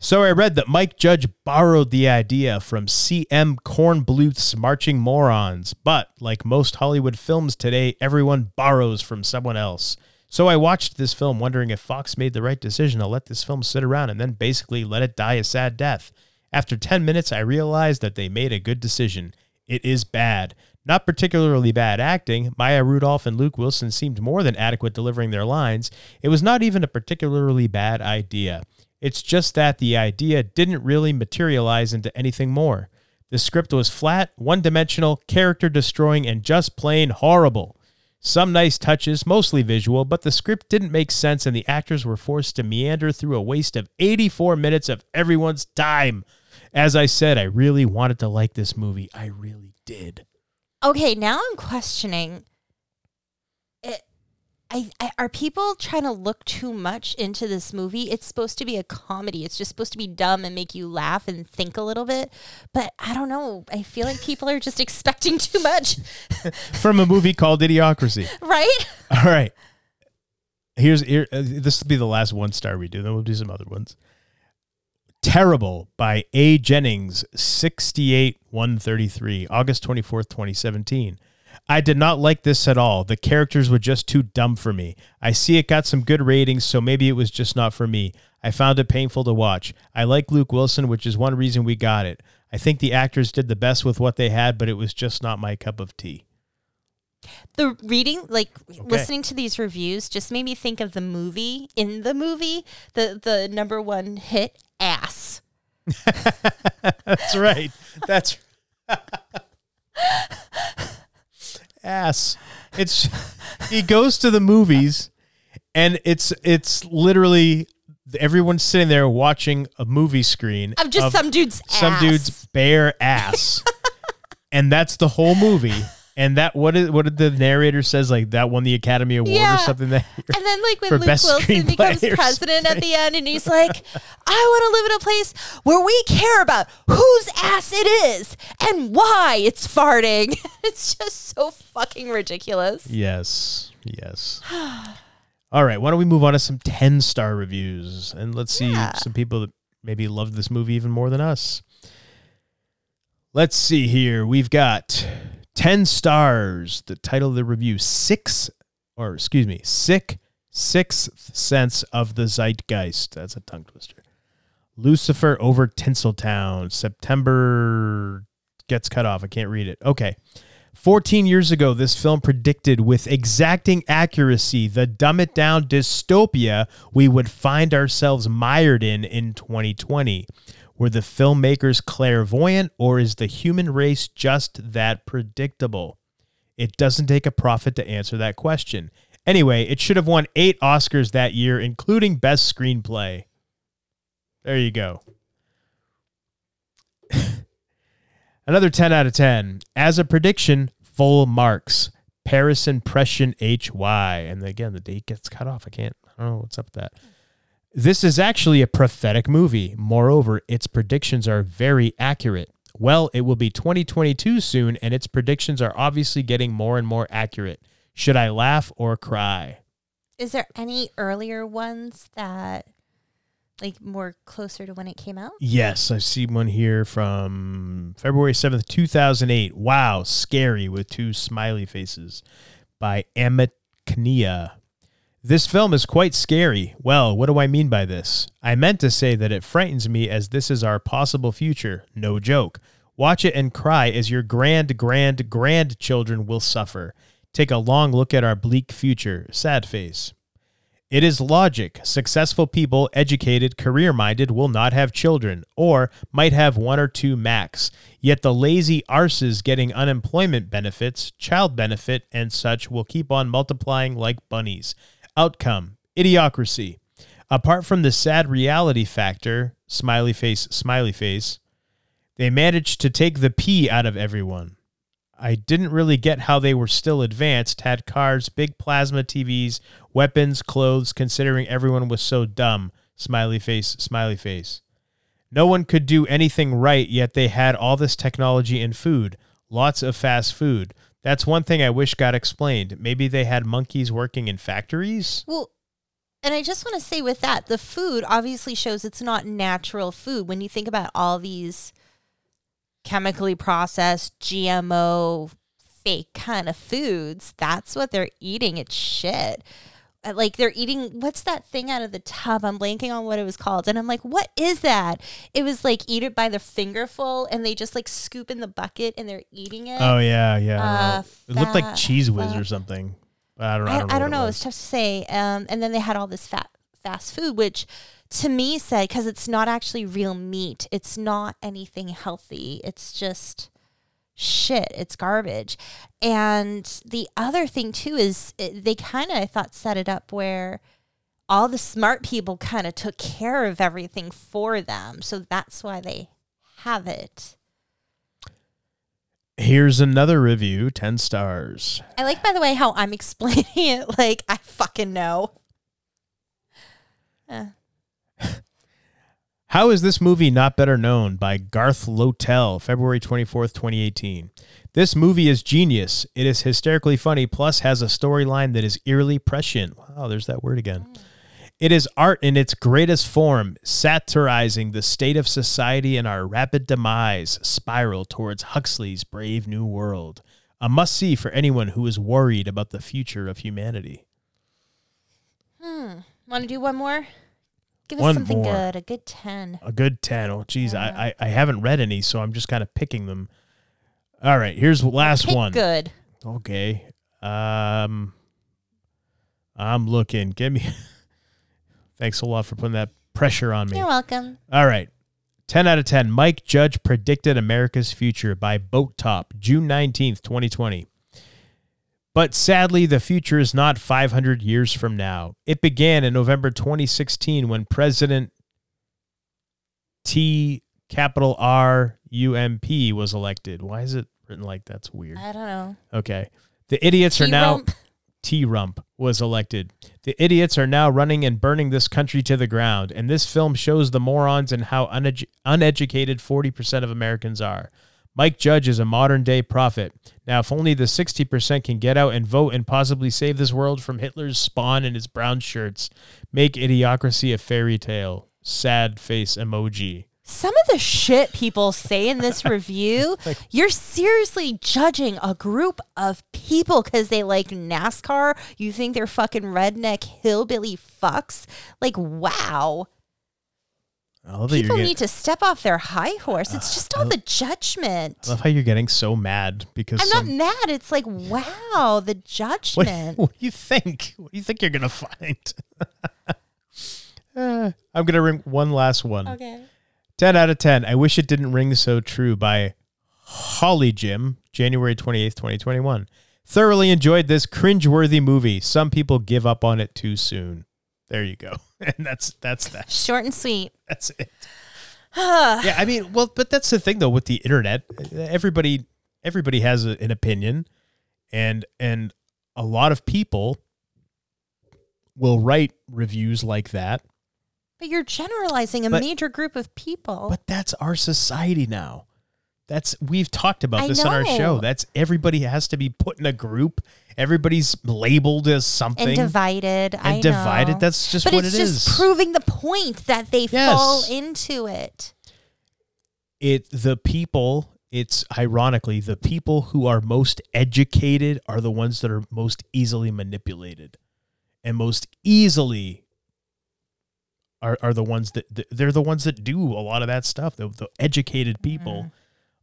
So I read that Mike Judge borrowed the idea from C.M. Kornbluth's Marching Morons, but like most Hollywood films today, everyone borrows from someone else. So I watched this film wondering if Fox made the right decision to let this film sit around and then basically let it die a sad death. After 10 minutes, I realized that they made a good decision. It is bad. Not particularly bad acting. Maya Rudolph and Luke Wilson seemed more than adequate delivering their lines. It was not even a particularly bad idea. It's just that the idea didn't really materialize into anything more. The script was flat, one dimensional, character destroying, and just plain horrible. Some nice touches, mostly visual, but the script didn't make sense and the actors were forced to meander through a waste of 84 minutes of everyone's time. As I said, I really wanted to like this movie. I really did. Okay, now I'm questioning. I, I are people trying to look too much into this movie? It's supposed to be a comedy. It's just supposed to be dumb and make you laugh and think a little bit. But I don't know. I feel like people are just (laughs) expecting too much, (laughs) From a movie called Idiocracy. (laughs) right? All right. Here's here. Uh, this will be the last one star we do. Then we'll do some other ones. Terrible by A. Jennings, 68 133, August 24th, 2017. I did not like this at all. The characters were just too dumb for me. I see it got some good ratings, so maybe it was just not for me. I found it painful to watch. I like Luke Wilson, which is one reason we got it. I think the actors did the best with what they had, but it was just not my cup of tea. the reading like listening to these reviews just made me think of the movie in the movie the the number one hit ass (laughs) That's right. That's (laughs) ass. It's he goes to the movies and it's it's literally everyone's sitting there watching a movie screen of just some dude's some ass. dude's bare ass. (laughs) and that's the whole movie. And that what is what did the narrator says like that won the Academy Award Yeah. or something that And then, like when Luke Wilson becomes president at the end, and he's like, "I want to live in a place where we care about whose ass it is and why it's farting." (laughs) It's just so fucking ridiculous. Yes. Yes. (sighs) All right. Why don't we move on to some 10 star reviews and let's see Yeah. some people that maybe loved this movie even more than us. Let's see here. We've got 10 stars. The title of the review, Six, or excuse me, Sick Sixth Sense of the Zeitgeist. That's a tongue twister. Lucifer over Tinseltown. September gets cut off. I can't read it. Okay. 14 years ago, this film predicted with exacting accuracy the dumb it down dystopia we would find ourselves mired in in 2020. Were the filmmakers clairvoyant, or is the human race just that predictable? It doesn't take a prophet to answer that question. Anyway, it should have won eight Oscars that year, including Best Screenplay. There you go. (laughs) Another 10 out of 10. As a prediction, full marks. Paris Impression HY. And again, the date gets cut off. I can't, I don't know what's up with that. This is actually a prophetic movie. Moreover, its predictions are very accurate. Well, it will be 2022 soon, and its predictions are obviously getting more and more accurate. Should I laugh or cry? Is there any earlier ones that, like, more closer to when it came out? Yes, I see one here from February 7th, 2008. Wow, scary with two smiley faces by Emmett Kania. This film is quite scary. Well, what do I mean by this? I meant to say that it frightens me as this is our possible future. No joke. Watch it and cry as your grand, grand, grandchildren will suffer. Take a long look at our bleak future. Sad face. It is logic. Successful people, educated, career minded, will not have children, or might have one or two max. Yet the lazy arses getting unemployment benefits, child benefit, and such will keep on multiplying like bunnies. Outcome Idiocracy. Apart from the sad reality factor, smiley face, smiley face, they managed to take the P out of everyone. I didn't really get how they were still advanced, had cars, big plasma TVs, weapons, clothes, considering everyone was so dumb. Smiley face, smiley face. No one could do anything right, yet they had all this technology and food. Lots of fast food. That's one thing I wish got explained. Maybe they had monkeys working in factories? Well, and I just want to say with that, the food obviously shows it's not natural food. When you think about all these chemically processed, GMO, fake kind of foods, that's what they're eating. It's shit. Uh, Like they're eating, what's that thing out of the tub? I'm blanking on what it was called. And I'm like, what is that? It was like eat it by the fingerful and they just like scoop in the bucket and they're eating it. Oh, yeah, yeah. Know. Uh, it looked like Cheez Whiz or something. I don't, I I, don't know. I don't it was. It's tough to say. Um, and then they had all this fat fast food, which to me said because it's not actually real meat. It's not anything healthy. It's just shit. It's garbage. And the other thing too is it, they kind of I thought set it up where all the smart people kind of took care of everything for them. So that's why they have it. Here's another review 10 stars. I like, by the way, how I'm (laughs) explaining it like I fucking know. Eh. (laughs) How is this movie not better known by Garth Lotel, February 24th, 2018? This movie is genius. It is hysterically funny, plus has a storyline that is eerily prescient. Wow, there's that word again. It is art in its greatest form, satirizing the state of society and our rapid demise spiral towards Huxley's Brave New World. A must see for anyone who is worried about the future of humanity. Hmm. Want to do one more? Give us One something more. good. A good 10. A good 10. Oh, geez, I, I, I haven't read any, so I'm just kind of picking them. All right, here's the last Pick one. good. Okay. Um, I'm looking. Give me. (laughs) Thanks a lot for putting that pressure on me. You're welcome. All right. 10 out of 10. Mike Judge predicted America's future by Boat Top, June 19th, 2020. But sadly, the future is not 500 years from now. It began in November 2016 when President T capital R U M P was elected. Why is it written like that's weird? I don't know. Okay. The idiots are now T-rump. T Rump was elected. The idiots are now running and burning this country to the ground, and this film shows the morons and how unedu- uneducated 40% of Americans are. Mike Judge is a modern day prophet. Now, if only the 60% can get out and vote and possibly save this world from Hitler's spawn and his brown shirts, make idiocracy a fairy tale. Sad face emoji. Some of the shit people say in this (laughs) review, you're seriously judging a group of people because they like NASCAR. You think they're fucking redneck hillbilly fucks? Like, wow. I love, that you're People need to step off their high horse. It's just all the judgment. I love how you're getting so mad because I'm some- not mad. It's like, wow, the What, judgment. what do you think? What do you think you're gonna find? Uh, (laughs) I'm gonna ring one last one. Okay. Ten out of ten. I wish it didn't ring so true by Holly Jim, January 28th, 2021. Thoroughly enjoyed this cringeworthy movie. Some people give up on it too soon. There you go. (laughs) And that's that's that. Short and sweet. That's it. (sighs) yeah, I mean, well, but that's the thing though with the internet. Everybody, everybody has a, an opinion, and and a lot of people will write reviews like that. But you're generalizing a But- major group of people. But that's our society now. That's we've talked about I this on our show. That's everybody has to be put in a group. Everybody's labeled as something and divided. I and divided. know. That's just but what it's it just is. proving the point that they Yes. fall into it. it the people it's ironically the people who are most educated are the ones that are most easily manipulated and most easily are, are the ones that they're the ones that do a lot of that stuff the, the educated people mm-hmm.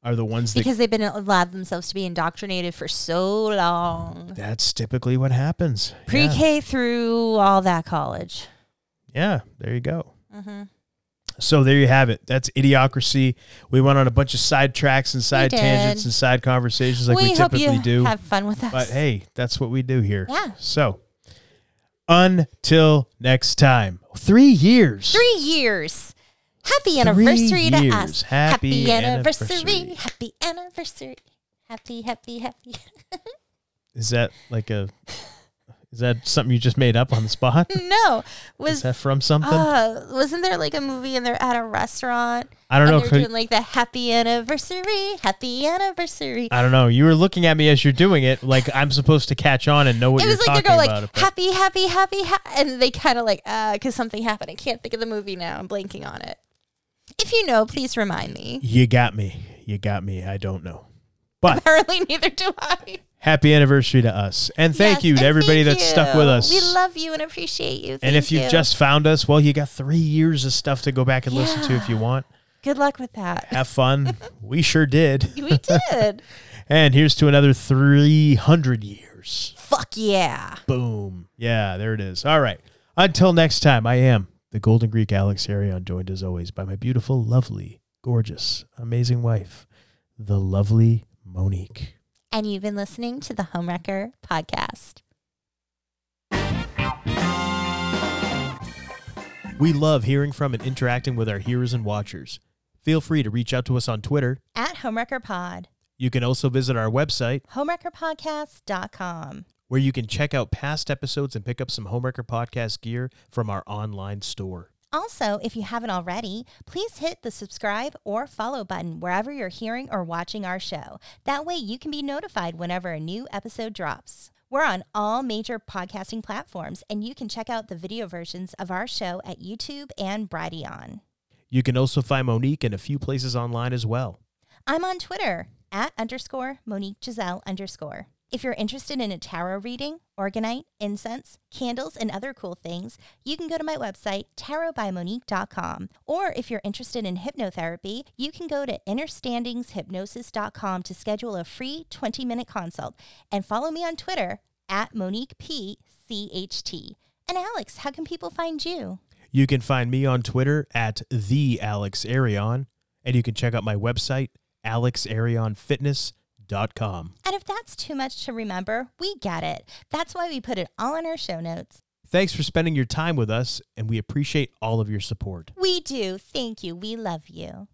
Are the ones that Because they've been allowed themselves to be indoctrinated for so long. that's typically what happens Pre-K through all that college. yeah, there you go Mm-hmm. so there you have it that's idiocracy we went on a bunch of side tracks and side tangents and side conversations like we, we typically do have fun with us. But hey, that's what we do here. Yeah. So until next time, three years. Three years. Happy anniversary to us. Happy anniversary. anniversary. Happy anniversary. Happy, happy, happy. (laughs) Is that like a? Is that something you just made up on the spot? (laughs) no. Is Was that from something? uh, wasn't there like a movie and they're at a restaurant? I don't and know. They're doing like the happy anniversary, happy anniversary. I don't know. You were looking at me as you're doing it, like I'm supposed to catch on and know what it you're was like talking they're going about. like happy, happy, happy, ha-, and they kind of like uh because something happened. I can't think of the movie now. I'm blanking on it. If you know, please remind me. you got me. You got me. I don't know. But (laughs) Apparently, neither do I. happy anniversary to us, and thank Yes, you to everybody thank that's stuck with us. We love you and appreciate you. and if you've you. just found us, well, you got three years of stuff to go back and listen to if you want. good luck with that. Have fun. (laughs) we sure did. we did. (laughs) And here's to another 300 years. Fuck yeah. Boom. Yeah, there it is. All right. Until next time, I am the Golden Greek Alex Arion, joined as always by my beautiful, lovely, gorgeous, amazing wife, the lovely Monique. And you've been listening to the Homewrecker podcast. We love hearing from and interacting with our hearers and watchers. Feel free to reach out to us on Twitter. At Homewrecker Pod. You can also visit our website Homewreckerpodcast.com. where you can check out past episodes and pick up some Homewrecker Podcast gear from our online store. Also, if you haven't already, please hit the subscribe or follow button wherever you're hearing or watching our show. That way you can be notified whenever a new episode drops. We're on all major podcasting platforms, and you can check out the video versions of our show at YouTube and Brighteon. You can also find Monique in a few places online as well. I'm on Twitter at underscore Monique Gisele underscore. If you're interested in a tarot reading, orgonite, incense, candles, and other cool things, you can go to my website, tarotbymonique.com. Or if you're interested in hypnotherapy, you can go to innerstandingshypnosis.com to schedule a free 20 minute consult and follow me on Twitter at MoniquePCHT. And Alex, how can people find you? You can find me on Twitter at the Alex Arion, and you can check out my website, alexarionfitness.com. And if that's too much to remember, we get it. That's why we put it all in our show notes. Thanks for spending your time with us, and we appreciate all of your support. We do. Thank you. We love you.